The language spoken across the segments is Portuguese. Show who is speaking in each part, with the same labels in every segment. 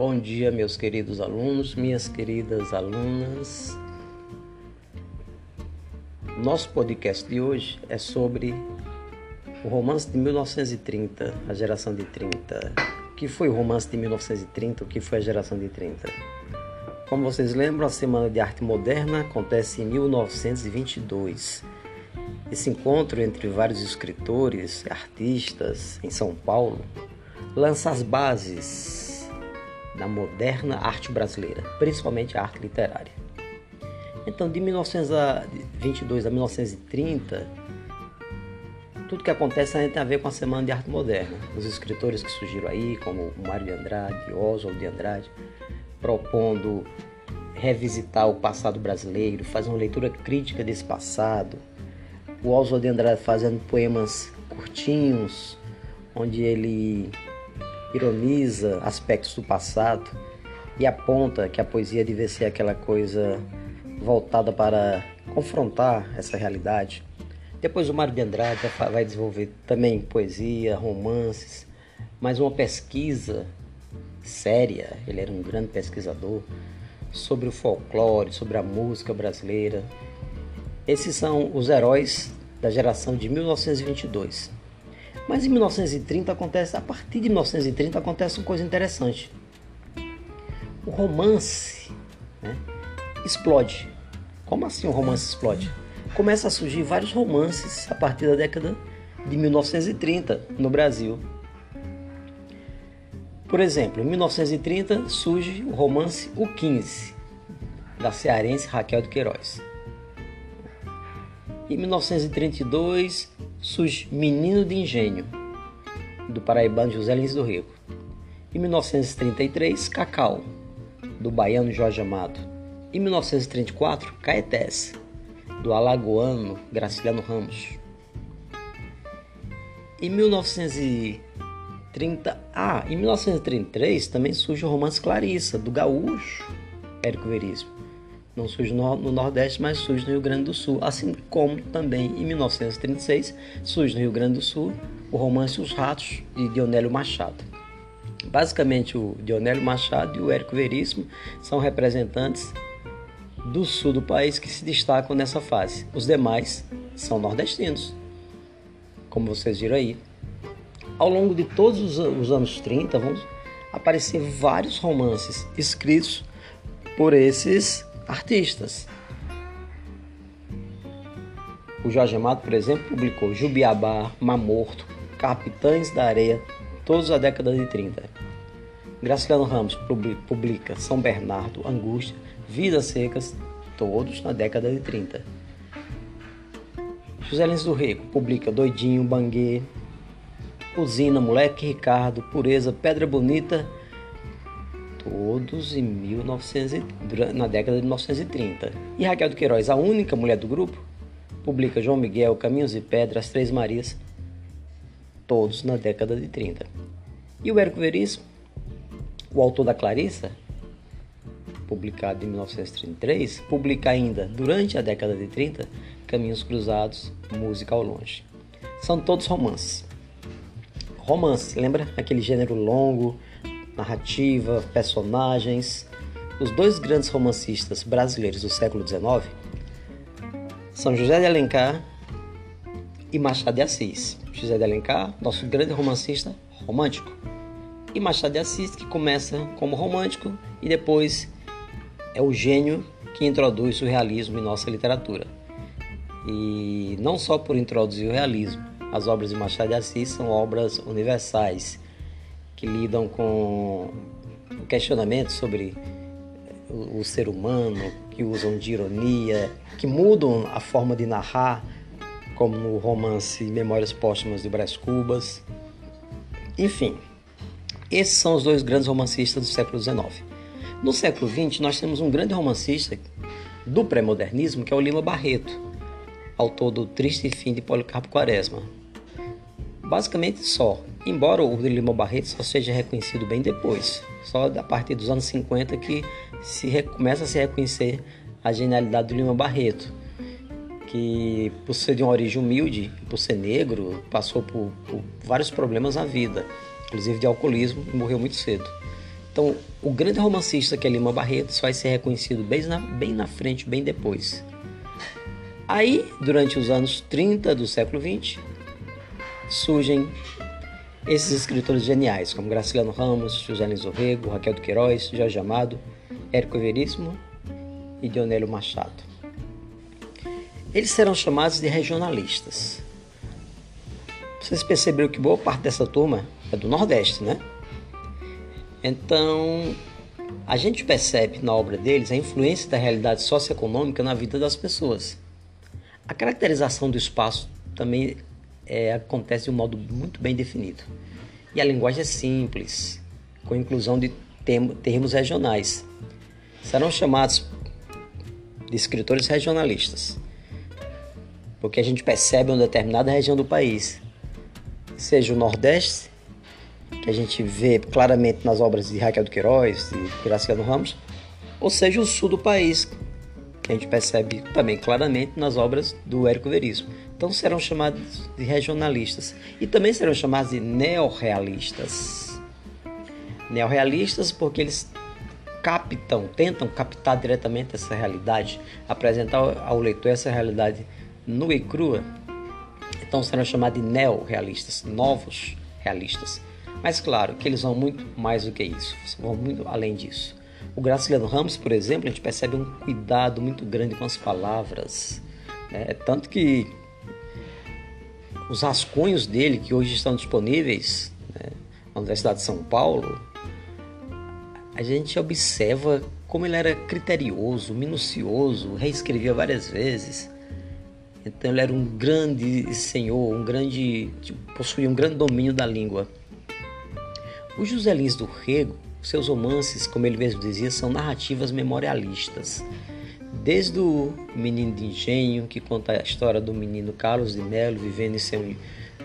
Speaker 1: Bom dia, meus queridos alunos, minhas queridas alunas. Nosso podcast de hoje é sobre o romance de 1930, a geração de 30. O que foi o romance de 1930? O que foi a geração de 30? Como vocês lembram, a Semana de Arte Moderna acontece em 1922. Esse encontro entre vários escritores artistas em São Paulo lança as bases da moderna arte brasileira, principalmente a arte literária. Então, de 1922 a 1930, tudo que acontece tem a ver com a Semana de Arte Moderna. Os escritores que surgiram aí, como Mário de Andrade, Oswald de Andrade, propondo revisitar o passado brasileiro, fazer uma leitura crítica desse passado. O Oswald de Andrade fazendo poemas curtinhos, onde ele ironiza aspectos do passado e aponta que a poesia deve ser aquela coisa voltada para confrontar essa realidade. Depois o Mário de Andrade vai desenvolver também poesia, romances, mas uma pesquisa séria, ele era um grande pesquisador, sobre o folclore, sobre a música brasileira. Esses são os heróis da geração de 1922. Mas em 1930 acontece, a partir de 1930 acontece uma coisa interessante. O romance né, explode. Como assim o romance explode? Começa a surgir vários romances a partir da década de 1930 no Brasil. Por exemplo, em 1930 surge o romance O 15, da cearense Raquel de Queiroz. Em 1932 surge Menino de Engenho, do paraibano José Lins do Rego. Em 1933, Cacau, do baiano Jorge Amado. Em 1934, Caetés, do alagoano Graciliano Ramos. Em 1930, ah, em 1933 também surge o romance Clarissa, do gaúcho Érico Veríssimo. Não surge no, no, Nordeste, mas surge no Rio Grande do Sul, assim como também em 1936 surge no Rio Grande do Sul o romance Os Ratos de Dionélio Machado. Basicamente, o Dionélio Machado e o Érico Veríssimo são representantes do sul do país que se destacam nessa fase. Os demais são nordestinos, como vocês viram aí. Ao longo de todos os, os anos 30, vão aparecer vários romances escritos por esses artistas. O Jorge Amado, por exemplo, publicou Jubiabá, Mamorto, Capitães da Areia, todos da década de 30. Graciliano Ramos publica São Bernardo, Angústia, Vidas Secas, todos na década de 30. José Lins do Rico publica Doidinho, Banguê, Usina, Moleque Ricardo, Pureza, Pedra Bonita todos em 1900, na década de 1930. E Raquel do Queiroz, a única mulher do grupo, publica João Miguel, Caminhos e Pedras, As Três Marias, todos na década de 30. E o Érico Veríssimo, o autor da Clarissa, publicado em 1933, publica ainda, durante a década de 30, Caminhos Cruzados, Música ao Longe. São todos romances. Romance, lembra aquele gênero longo, narrativa, personagens. Os dois grandes romancistas brasileiros do século XIX são José de Alencar e Machado de Assis. José de Alencar, nosso grande romancista romântico, e Machado de Assis, que começa como romântico e depois é o gênio que introduz o realismo em nossa literatura. E não só por introduzir o realismo, as obras de Machado de Assis são obras universais que lidam com o questionamento sobre o, o ser humano, que usam de ironia, que mudam a forma de narrar, como no romance Memórias Póstumas de Brás Cubas. Enfim, esses são os dois grandes romancistas do século XIX. No século XX, nós temos um grande romancista do pré-modernismo, que é o Lima Barreto, autor do Triste Fim de Policarpo Quaresma. Basicamente só. Embora o Lima Barreto só seja reconhecido bem depois, só a partir dos anos 50 que se começa a se reconhecer a genialidade do Lima Barreto, que por ser de uma origem humilde, por ser negro, passou por, por vários problemas na vida, inclusive de alcoolismo, e morreu muito cedo. Então, o grande romancista que é Lima Barretos vai ser reconhecido bem na, bem na frente, bem depois. Aí, durante os anos 30 do século XX, surgem esses escritores geniais, como Graciliano Ramos, José Lins Orrego, Raquel do Queiroz, Jorge Amado, Érico Veríssimo e Dionélio Machado. Eles serão chamados de regionalistas. Vocês perceberam que boa parte dessa turma é do Nordeste, né? Então, a gente percebe na obra deles a influência da realidade socioeconômica na vida das pessoas. A caracterização do espaço também é, acontece de um modo muito bem definido. E a linguagem é simples, com inclusão de termos regionais. Serão chamados de escritores regionalistas, porque a gente percebe uma determinada região do país, seja o Nordeste, que a gente vê claramente nas obras de Raquel do Queiroz, de Graciano Ramos, ou seja o sul do país, que a gente percebe também claramente nas obras do Érico Veríssimo. Então serão chamados de regionalistas e também serão chamados de neorrealistas. Neorrealistas porque eles captam, tentam captar diretamente essa realidade, apresentar ao leitor essa realidade nua e crua. Então serão chamados de neorrealistas, novos realistas. Mas claro que eles vão muito mais do que isso, vão muito além disso. O Graciliano Ramos, por exemplo, a gente percebe um cuidado muito grande com as palavras. Né? Tanto que os rascunhos dele, que hoje estão disponíveis né, na Universidade de São Paulo, a gente observa como ele era criterioso, minucioso, reescrevia várias vezes. Então ele era um grande senhor, um grande, tipo, possuía um grande domínio da língua. O José Lins do Rego seus romances, como ele mesmo dizia, são narrativas memorialistas. Desde o Menino de Engenho, que conta a história do menino Carlos de Melo vivendo seu,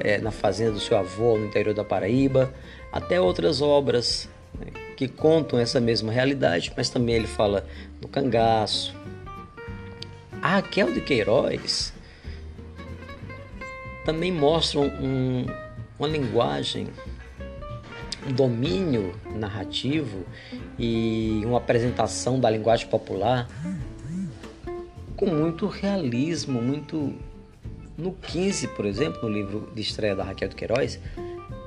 Speaker 1: é, na fazenda do seu avô no interior da Paraíba, até outras obras né, que contam essa mesma realidade, mas também ele fala do cangaço. A Raquel de Queiroz também mostra um, uma linguagem domínio narrativo e uma apresentação da linguagem popular com muito realismo, muito no 15, por exemplo, no livro de estreia da Raquel de Queiroz,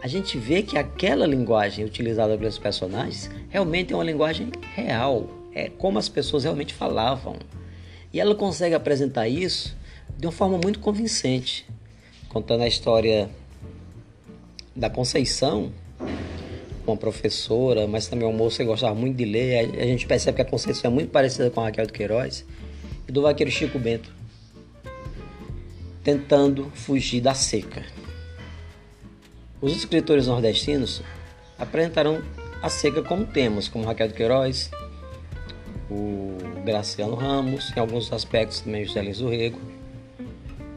Speaker 1: a gente vê que aquela linguagem utilizada pelos personagens realmente é uma linguagem real, é como as pessoas realmente falavam. E ela consegue apresentar isso de uma forma muito convincente, contando a história da Conceição, uma professora, mas também um moço gostava muito de ler. A gente percebe que a Conceição é muito parecida com a Raquel de Queiroz e do vaqueiro Chico Bento, tentando fugir da seca. Os escritores nordestinos apresentaram a seca como temas, como Raquel de Queiroz, o Graciano Ramos, em alguns aspectos também José Lins do Rego.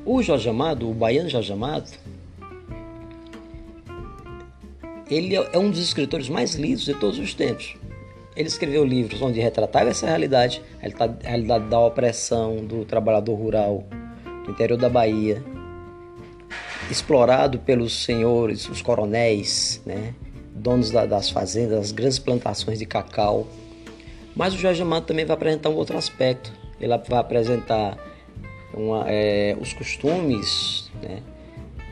Speaker 1: O Jorge Amado, o baiano Jorge Amado, ele é um dos escritores mais lidos de todos os tempos. Ele escreveu livros onde retratava essa realidade, a realidade da opressão do trabalhador rural do interior da Bahia, explorado pelos senhores, os coronéis, né, donos das fazendas, das grandes plantações de cacau. Mas o Jorge Amado também vai apresentar um outro aspecto. Ele vai apresentar uma, é, os costumes, né,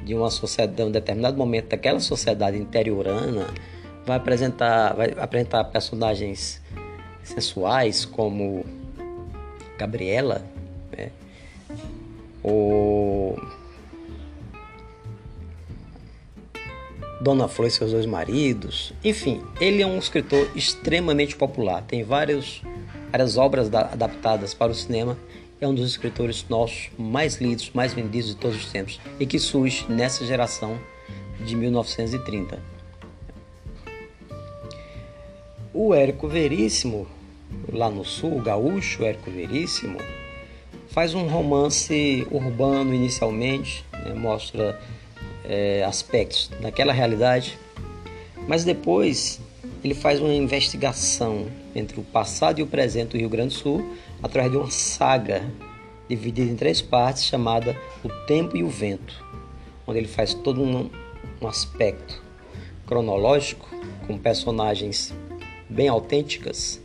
Speaker 1: de uma sociedade, de um determinado momento daquela sociedade interiorana, vai apresentar, vai apresentar personagens sensuais como Gabriela, né? o Dona Flor e seus dois maridos, enfim, ele é um escritor extremamente popular, tem vários, várias obras adaptadas para o cinema é um dos escritores nossos mais lidos, mais vendidos de todos os tempos e que surge nessa geração de 1930. O Érico Veríssimo, lá no sul, o gaúcho Érico Veríssimo, faz um romance urbano inicialmente, né, mostra é, aspectos daquela realidade, mas depois ele faz uma investigação entre o passado e o presente do Rio Grande do Sul através de uma saga dividida em três partes chamada O Tempo e o Vento, onde ele faz todo um, um aspecto cronológico com personagens bem autênticas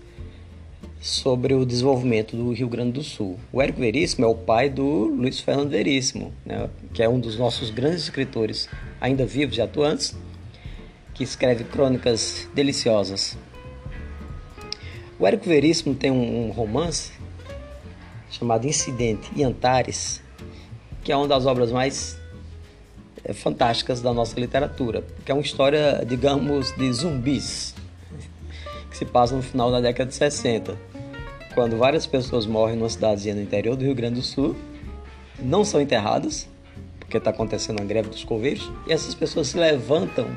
Speaker 1: sobre o desenvolvimento do Rio Grande do Sul. O Érico Veríssimo é o pai do Luiz Fernando Veríssimo, né, que é um dos nossos grandes escritores ainda vivos e atuantes, que escreve crônicas deliciosas. O Érico Veríssimo tem um, um romance chamado Incidente e Antares, que é uma das obras mais é, fantásticas da nossa literatura, que é uma história, digamos, de zumbis, que se passa no final da década de 60, quando várias pessoas morrem numa cidadezinha no interior do Rio Grande do Sul, não são enterradas, porque está acontecendo a greve dos coveiros, e essas pessoas se levantam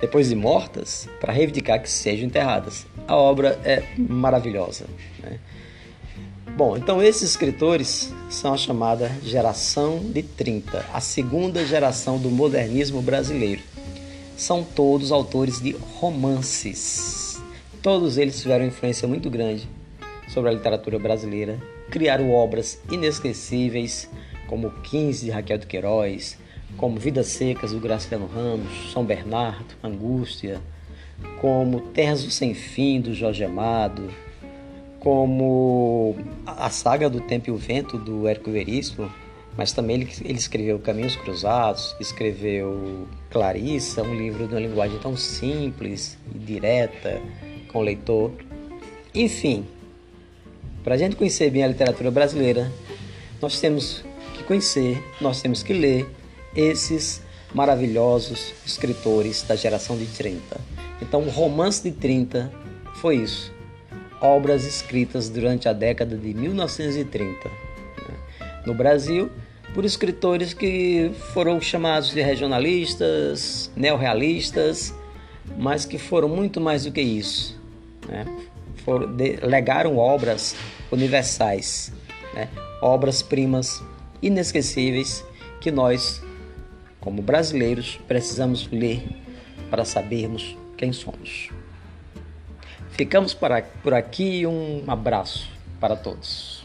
Speaker 1: depois de mortas para reivindicar que sejam enterradas. A obra é maravilhosa. Né? Bom, então esses escritores são a chamada geração de 30, a segunda geração do modernismo brasileiro. São todos autores de romances. Todos eles tiveram influência muito grande sobre a literatura brasileira, criaram obras inesquecíveis, como 15 de Raquel de Queiroz, como Vidas Secas do Graciliano Ramos, São Bernardo, Angústia, como Terras do Sem Fim do Jorge Amado, como a saga do Tempo e o Vento do Érico Veríssimo, mas também ele, ele escreveu Caminhos Cruzados, escreveu Clarissa, um livro de uma linguagem tão simples e direta com o leitor. Enfim, para a gente conhecer bem a literatura brasileira, nós temos que conhecer, nós temos que ler esses maravilhosos escritores da geração de 30. Então, o romance de 30 foi isso obras escritas durante a década de 1930. Né? No Brasil, por escritores que foram chamados de regionalistas, neorrealistas, mas que foram muito mais do que isso. Né? Foram, de, legaram obras universais, né? obras-primas inesquecíveis que nós, como brasileiros, precisamos ler para sabermos quem somos. Ficamos por aqui um abraço para todos.